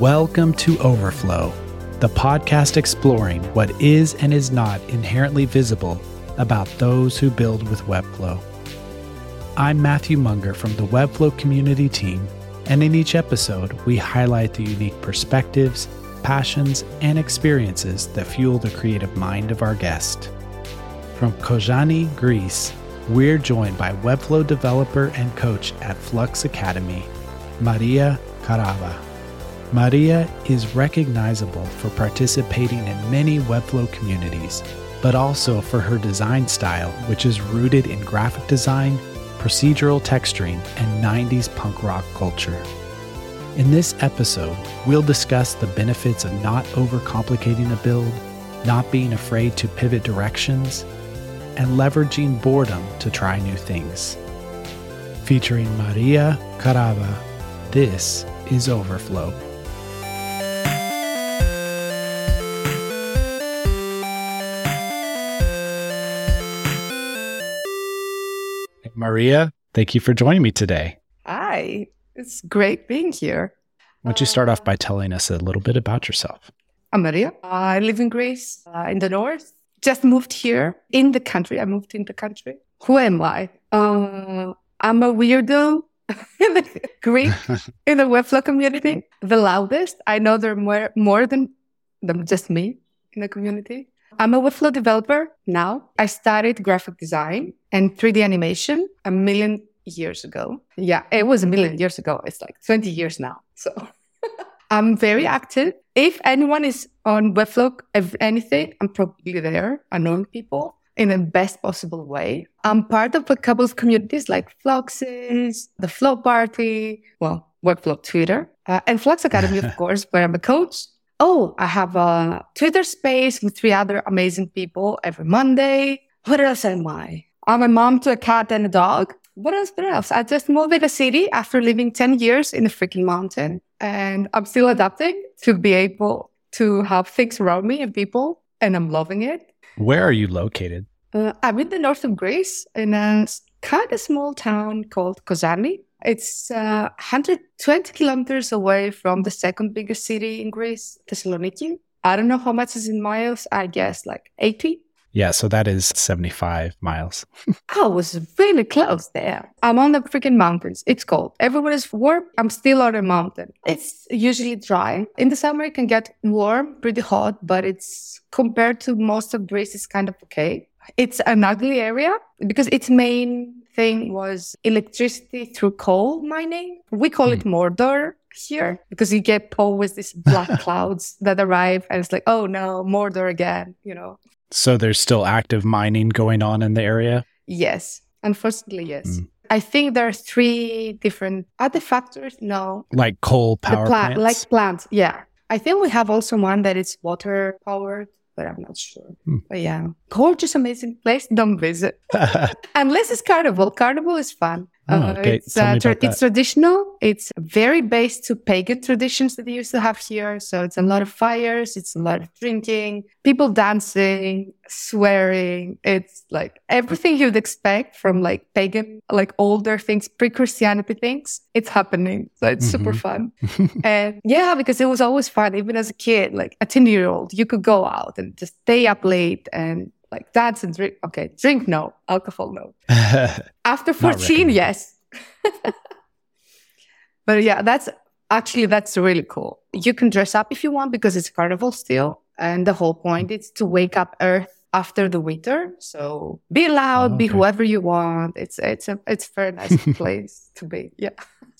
Welcome to Overflow, the podcast exploring what is and is not inherently visible about those who build with Webflow. I'm Matthew Munger from the Webflow community team, and in each episode, we highlight the unique perspectives, passions, and experiences that fuel the creative mind of our guest. From Kozani, Greece, we're joined by Webflow developer and coach at Flux Academy, Maria Karava. Maria is recognizable for participating in many Webflow communities, but also for her design style, which is rooted in graphic design, procedural texturing, and 90s punk rock culture. In this episode, we'll discuss the benefits of not overcomplicating a build, not being afraid to pivot directions, and leveraging boredom to try new things. Featuring Maria Karava, this is Overflow. Maria, thank you for joining me today. Hi, it's great being here. Why don't you start off by telling us a little bit about yourself? I'm Maria. I live in Greece, uh, in the north. Just moved here in the country. I moved in the country. Who am I? Uh, I'm a weirdo in the Greek in the Webflow community. The loudest. I know there are more, more than, than just me in the community. I'm a Webflow developer now. I studied graphic design and 3D animation a million years ago. Yeah, it was a million years ago. It's like 20 years now. So I'm very active. If anyone is on Webflow, if anything, I'm probably there, unknown people in the best possible way. I'm part of a couple of communities like Floxies, the Flow Party, well, Webflow Twitter, uh, and Flux Academy, of course, where I'm a coach. Oh, I have a Twitter space with three other amazing people every Monday. What else am I? I'm a mom to a cat and a dog. What else? What else? I just moved to a city after living 10 years in a freaking mountain. And I'm still adapting to be able to have things around me and people. And I'm loving it. Where are you located? Uh, I'm in the north of Greece in a kind of small town called Kozani. It's uh, 120 kilometers away from the second biggest city in Greece, Thessaloniki. I don't know how much is in miles. I guess like 80. Yeah, so that is 75 miles. I was really close there. I'm on the freaking mountains. It's cold. Everyone is warm. I'm still on a mountain. It's usually dry. In the summer, it can get warm, pretty hot, but it's compared to most of Greece, it's kind of okay. It's an ugly area because its main thing was electricity through coal mining. We call it Mordor here because you get always these black clouds that arrive and it's like, oh no, Mordor again, you know. So there's still active mining going on in the area? Yes. Unfortunately, yes. Mm. I think there are three different other factors. No. Like coal power plant, plants? Like plants, yeah. I think we have also one that is water powered but I'm not sure. But yeah, gorgeous, amazing place. Don't visit unless it's carnival. Carnival is fun. Oh, uh, okay. it's, uh, tra- it's traditional. It's very based to pagan traditions that they used to have here. So it's a lot of fires. It's a lot of drinking, people dancing, swearing. It's like everything you'd expect from like pagan, like older things, pre-Christianity things. It's happening. So it's mm-hmm. super fun. and yeah, because it was always fun. Even as a kid, like a 10 year old, you could go out and just stay up late and like dance and drink. Okay, drink no, alcohol no. After 14, yes. but yeah, that's actually that's really cool. You can dress up if you want because it's carnival still, and the whole point is to wake up Earth after the winter. So be loud, oh, okay. be whoever you want. It's it's a it's a very nice place to be. Yeah,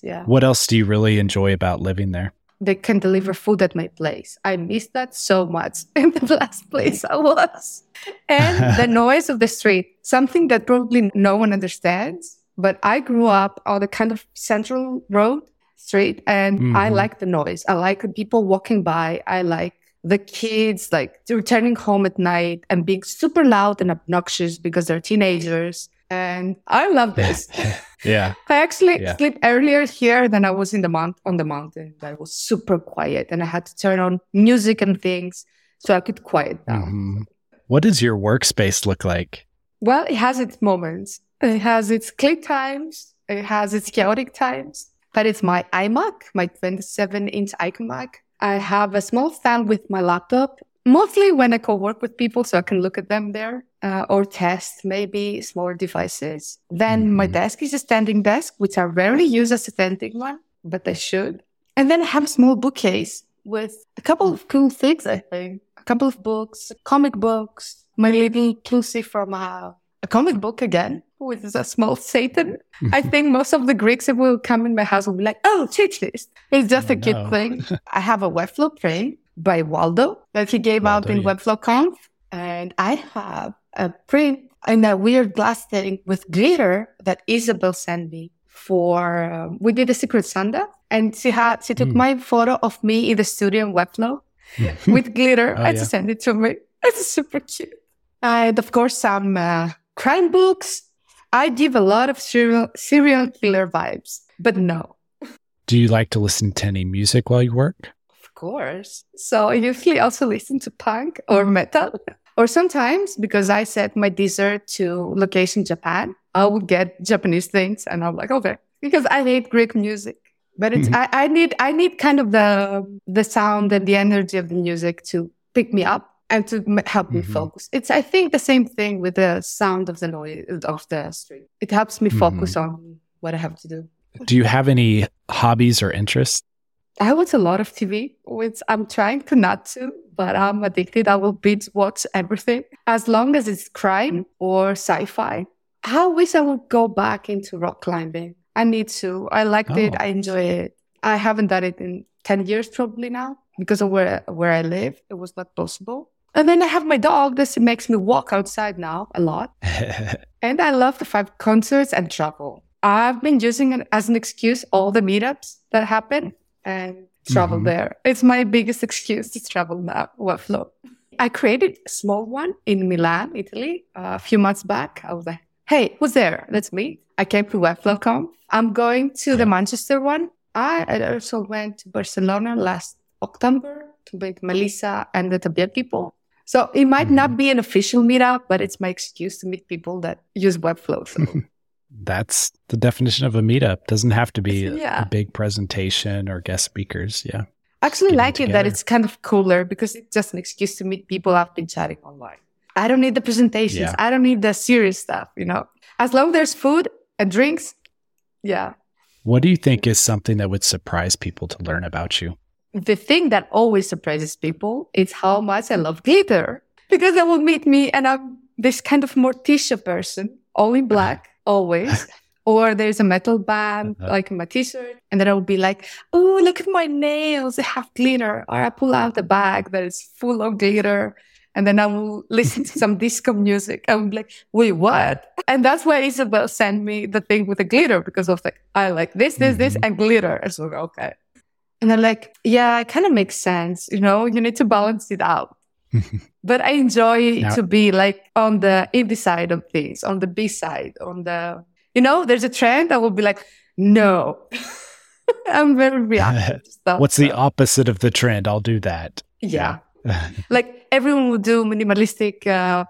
yeah. What else do you really enjoy about living there? They can deliver food at my place. I miss that so much in the last place I was. And the noise of the street, something that probably no one understands. But I grew up on a kind of central road street and mm-hmm. I like the noise. I like people walking by. I like the kids like returning home at night and being super loud and obnoxious because they're teenagers. And I love this. yeah. I actually yeah. sleep earlier here than I was in the mount on the mountain. That was super quiet and I had to turn on music and things so I could quiet down. Mm-hmm. What does your workspace look like? Well, it has its moments. It has its click times. It has its chaotic times. But it's my iMac, my 27 inch iMac. I have a small stand with my laptop, mostly when I co work with people so I can look at them there uh, or test maybe smaller devices. Then mm-hmm. my desk is a standing desk, which I rarely use as a standing one, but I should. And then I have a small bookcase with a couple of cool things, I think. A couple of books, comic books, my little Lucy from a, a comic book again, with a small Satan. I think most of the Greeks that will come in my house will be like, oh, teach this. It's just oh, a kid no. thing. I have a Webflow print by Waldo that he gave Waldo, out in yeah. Webflow Conf. And I have a print in a weird glass thing with glitter that Isabel sent me for, um, we did a Secret Santa and she had, she took mm. my photo of me in the studio in Webflow with glitter oh, and yeah. sent it to me. It's super cute. And of course, some uh, crime books. I give a lot of serial, serial killer vibes, but no. Do you like to listen to any music while you work? Course. So I usually also listen to punk or metal. Or sometimes, because I set my dessert to location Japan, I would get Japanese things and I'm like, okay, because I hate Greek music. But it's mm-hmm. I, I need I need kind of the the sound and the energy of the music to pick me up and to help mm-hmm. me focus. It's I think the same thing with the sound of the noise of the street. It helps me focus mm-hmm. on what I have to do. Do you have any hobbies or interests? I watch a lot of TV, which I'm trying to not to, but I'm addicted. I will binge watch everything as long as it's crime or sci-fi. I wish I would go back into rock climbing. I need to. I liked oh. it. I enjoy it. I haven't done it in 10 years probably now because of where, where I live. It was not possible. And then I have my dog. This makes me walk outside now a lot. and I love the five concerts and travel. I've been using it as an excuse all the meetups that happen and travel mm-hmm. there. It's my biggest excuse to travel now, Webflow. I created a small one in Milan, Italy, uh, a few months back. I was like, hey, who's there? That's me. I came to Webflow Conf. I'm going to the Manchester one. I also went to Barcelona last October to meet Melissa and the Tabia people. So it might not mm-hmm. be an official meetup, but it's my excuse to meet people that use Webflow. So. That's the definition of a meetup. Doesn't have to be yeah. a, big presentation or guest speakers. Yeah. I actually like it that it's kind of cooler because it's just an excuse to meet people I've been chatting online. I don't need the presentations. Yeah. I don't need the serious stuff, you know. As long as there's food and drinks, yeah. What do you think is something that would surprise people to learn about you? The thing that always surprises people is how much I love glitter. Because they will meet me and I'm this kind of Morticia person, all in black, always. or there's a metal band, uh-huh. like my t-shirt, and then I will be like, oh, look at my nails, they have glitter. Or I pull out the bag that is full of glitter and then I will listen to some disco music. i'm like, wait, what? And that's why Isabel sent me the thing with the glitter because of like, I like this, this, mm-hmm. this, and glitter. And so, okay. And I'm like, yeah, it kind of makes sense. You know, you need to balance it out. but I enjoy now, to be like on the indie side of things, on the B side, on the, you know, there's a trend. I will be like, no. I'm very reactive stuff. What's the opposite of the trend? I'll do that. Yeah. like everyone will do minimalistic uh,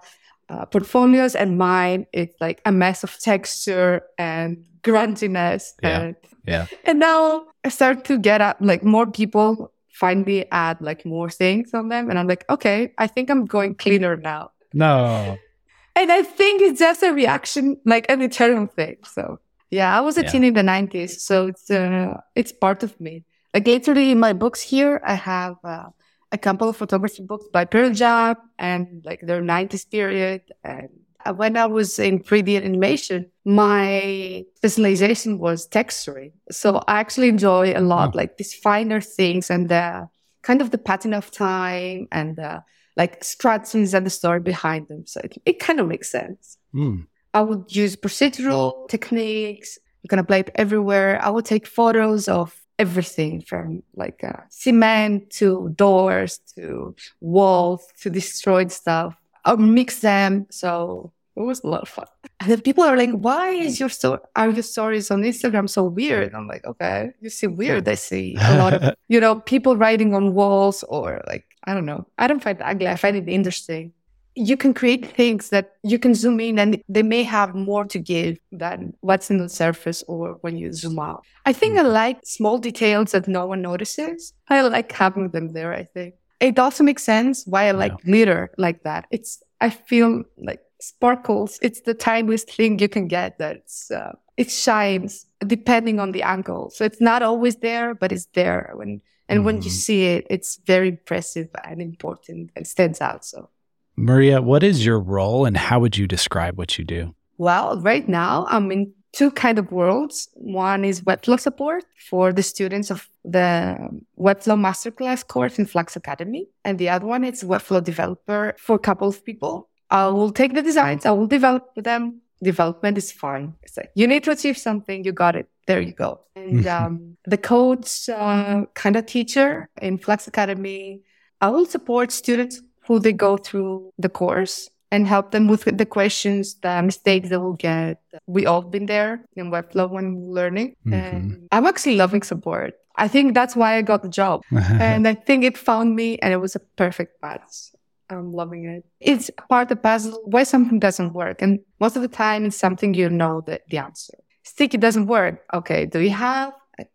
uh, portfolios, and mine it's like a mess of texture and grunginess. Yeah. And, yeah. And now I start to get up like more people finally add like more things on them, and I'm like, okay, I think I'm going cleaner now. No. And I think it's just a reaction, like an eternal thing. So yeah, I was a yeah. teen in the '90s, so it's uh, it's part of me. Like literally in my books here, I have uh, a couple of photography books by Pearl Jam and like their 90s period. And when I was in 3D animation, my specialization was texturing. So I actually enjoy a lot, oh. like these finer things and the kind of the pattern of time and the like strategies and the story behind them. So it, it kind of makes sense. Mm. I would use procedural techniques. I'm going to play it everywhere. I would take photos of everything from like uh, cement to doors to walls to destroyed stuff. I'll mix them. So it was a lot of fun. And then people are like, why is your story, are your stories on Instagram so weird? I'm like, okay, you see weird. I see a lot of, you know, people writing on walls or like, I don't know. I don't find it ugly. I find it interesting. you can create things that you can zoom in and they may have more to give than what's in the surface or when you zoom out. I think I mm. like small details that no one notices. I like having them there, I think. It also makes sense why I like Yeah. glitter like that. It's, I feel like sparkles. It's the tiniest thing you can get that's, uh, it shines depending on the angle. So it's not always there, but it's there. When, and when you Mhm. see it, it's very impressive and important and stands out. So. Maria, what is your role and how would you describe what you do? Well, right now I'm in two kind of worlds. One is Webflow support for the students of the Webflow Masterclass course in Flux Academy. And the other one is Webflow developer for a couple of people. I will take the designs, I will develop them. Development is fine. Like you need to achieve something, you got it. There you go. And um, the codes uh, kind of teacher in Flux Academy, I will support students who they go through the course and help them with the questions, the mistakes they will get. We all been there in Webflow when learning. Mm-hmm. And I'm actually loving support. I think that's why I got the job. and I think it found me and it was a perfect match. I'm loving it. It's part of the puzzle why something doesn't work. And most of the time it's something you know the, the answer. Sticky doesn't work. Okay, do you have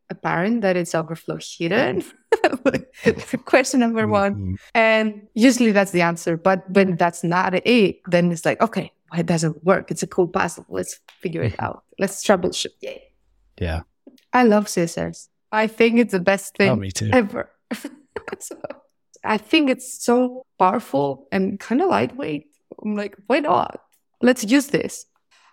a, that it's overflow hidden? Question number one. Mhm. And usually that's the answer. But when that's not it, then it's like, okay, why it doesn't work? It's a cool puzzle. Let's figure it out. Let's troubleshoot. Yay. Yeah. I love CSS. I think it's the best thing Oh, me too. ever. So, I think it's so powerful and kind of lightweight. I'm like, why not? Let's use this.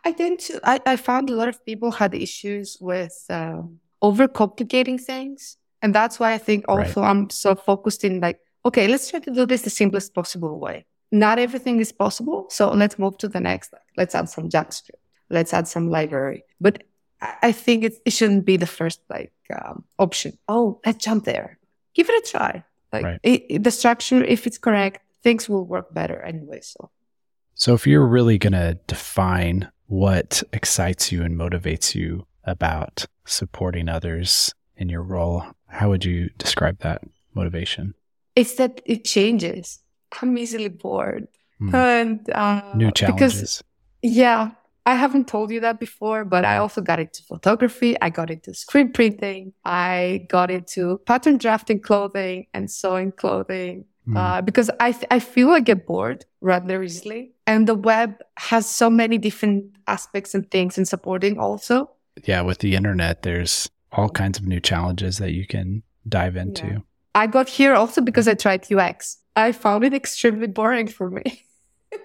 I tend to, I, I found a lot of people had issues with um, overcomplicating things. And that's why I think Right. also I'm so focused in like, okay, let's try to do this the simplest possible way. Not everything is possible. So let's move to the next. Let's add some JavaScript. Let's add some library. But I I think it, it shouldn't be the first like um, option. Oh, let's jump there. Give it a try. Like Right. it, it- the structure, if it's correct, things will work better anyway. So So, if you're really going to define what excites you and motivates you about supporting others in your role, how would you describe that motivation? it's that it changes. I'm easily bored, Hmm. and uh, New because challenges. Yeah, I haven't told you that before, but I also got into photography. I got into screen printing. I got into pattern drafting clothing and sewing clothing. Hmm. Uh, because I, th- I feel I get bored rather easily. And the web has so many different aspects and things and supporting also. Yeah, with the internet, there's all kinds of new challenges that you can dive into. Yeah. I got here also because I tried UX. I found it extremely boring for me.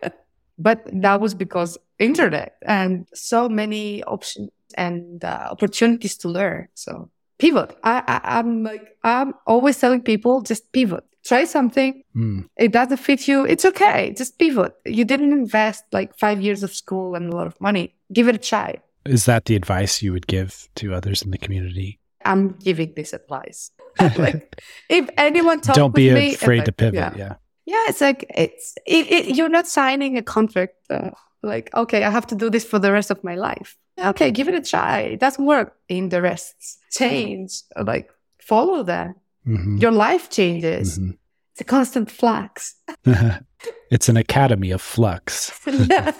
but that was because internet and so many options and uh, opportunities to learn. So pivot. I, I, I'm like, I'm always telling people just pivot. Try something. Hmm. It doesn't fit you. It's okay. Just pivot. You didn't invest like five years of school and a lot of money. Give it a try. Is that the advice you would give to others in the community? I'm giving this advice. like, if anyone talks Don't be me, afraid to pivot. yeah. Yeah. Yeah, it's like it's it, it, you're not signing a contract. Uh, like, okay, I have to do this for the rest of my life. Okay, give it a try. It doesn't work. In the rest, change. Like, follow that. Mhm. Your life changes. Mhm. It's a constant flux. it's an academy of flux, yeah.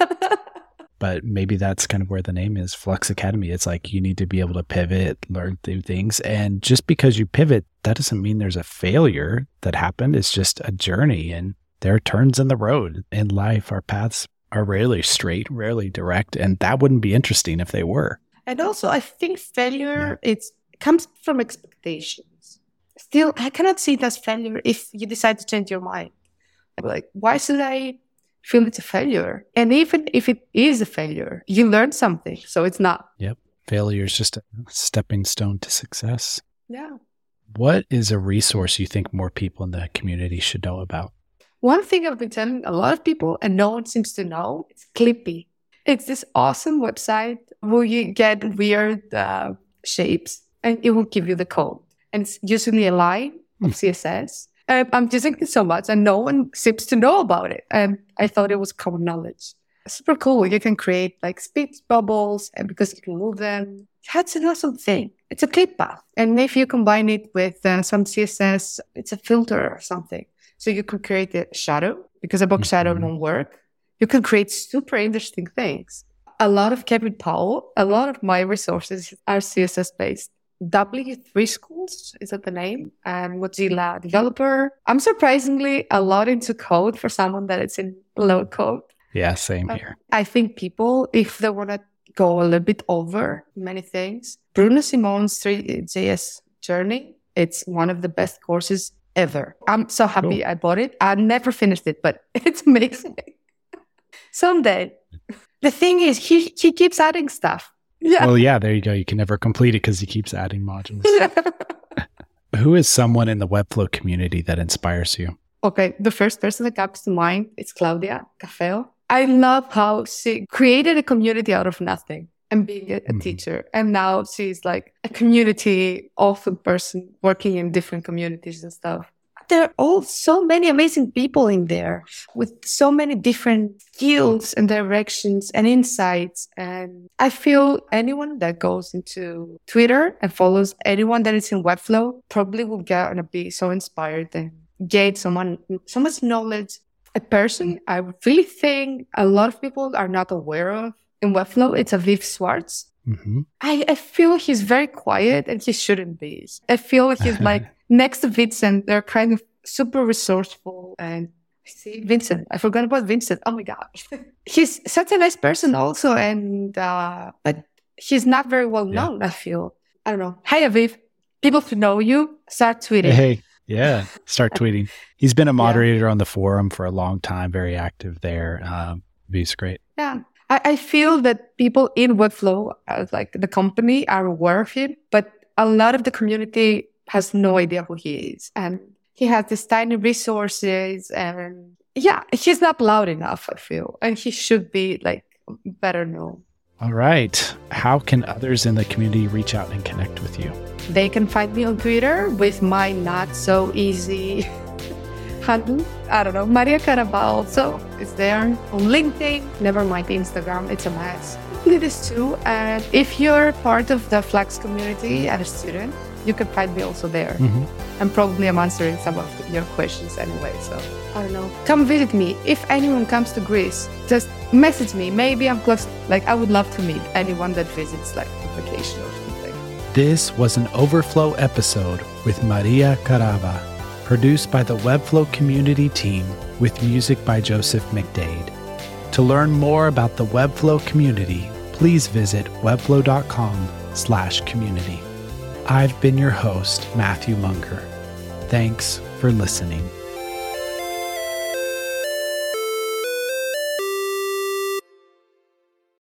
But maybe that's kind of where the name is Flux Academy. It's like you need to be able to pivot, learn new things. And just because you pivot, that doesn't mean there's a failure that happened. It's just a journey and there are turns in the road in life. Our paths are rarely straight, rarely direct. And that wouldn't be interesting if they were. And also, I think failure it's it comes from expectations. Still, I cannot see it as failure if you decide to change your mind. Like, why should I feel it's a failure? And even if it is a failure, you learn something. So it's not. Yep. Failure is just a stepping stone to success. Yeah. What is a resource you think more people in the community should know about? One thing I've been telling a lot of people, and no one seems to know, it's Clippy. It's this awesome website where you get weird uh, shapes and it will give you the code. And it's usually a line of CSS. And I'm just thinking so much and no one seems to know about it. And I thought it was common knowledge. Super cool. You can create like speech bubbles and because you can move them. That's an awesome thing. It's a clip path. And if you combine it with uh, some CSS, it's a filter or something So you could create a shadow because a box shadow Mhm. won't work. You can create super interesting things. A lot of Kevin Powell, a lot of my resources are CSS based. W3 schools, is that the name? And Mozilla developer. I'm surprisingly a lot into code for someone that is in low code. Yeah, same Uh, here. I think people, if they want to go a little bit over many things, Bruno Simon's Three.js journey, it's one of the best courses ever. I'm so happy I bought it. I never finished it, but it's amazing. Someday. The thing is, he, he keeps adding stuff. Yeah. Well, yeah, there you go. You can never complete it because he keeps adding modules. Who is someone in the Webflow community that inspires you? Okay, the first person that comes to mind is Claudia Cafeo. I love how she created a community out of nothing and being a, a Mhm. teacher. And now she's like a community awesome person working in different communities and stuff. There are all so many amazing people in there with so many different skills and directions and insights. And I feel anyone that goes into Twitter and follows anyone that is in Webflow probably will get and be so inspired and gain someone so much knowledge. A person I really think a lot of people are not aware of in Webflow, it's Aviv Shwartz. hmm I, I feel he's very quiet and he shouldn't be. I feel like he's like next to Vincent, they're kind of super resourceful and see Vincent. I forgot about Vincent. Oh my god. he's such a nice person also and uh but he's not very well Yeah. known, I feel. I don't know. Hi Aviv. People to know you, start tweeting. Hey, yeah, start tweeting. He's been a moderator on the forum for a long time, very active there. Um, he's great. Yeah. I, I feel that people in Webflow, uh, like the company, are aware of him, but a lot of the community has no idea who he is. And he has these tiny resources and yeah, he's not loud enough, I feel. And he should be like better known. All right. How can others in the community reach out and connect with you? They can find me on Twitter with my not so easy handle. I don't know. Maria Karava also is there on LinkedIn. Never mind Instagram. It's a mess. It is too. And if you're part of the Flux community and a student, you can find me also there. Mhm. And probably I'm answering some of your questions anyway. So I don't know. Come visit me. If anyone comes to Greece, just message me. Maybe I'm close. Like I would love to meet anyone that visits like for vacation or something. This was an Overflow episode with Maria Karava, produced by the Webflow community team with music by Joseph McDade. To learn more about the Webflow community, please visit webflow.com slash community. I've been your host, Matthew Munger. Thanks for listening.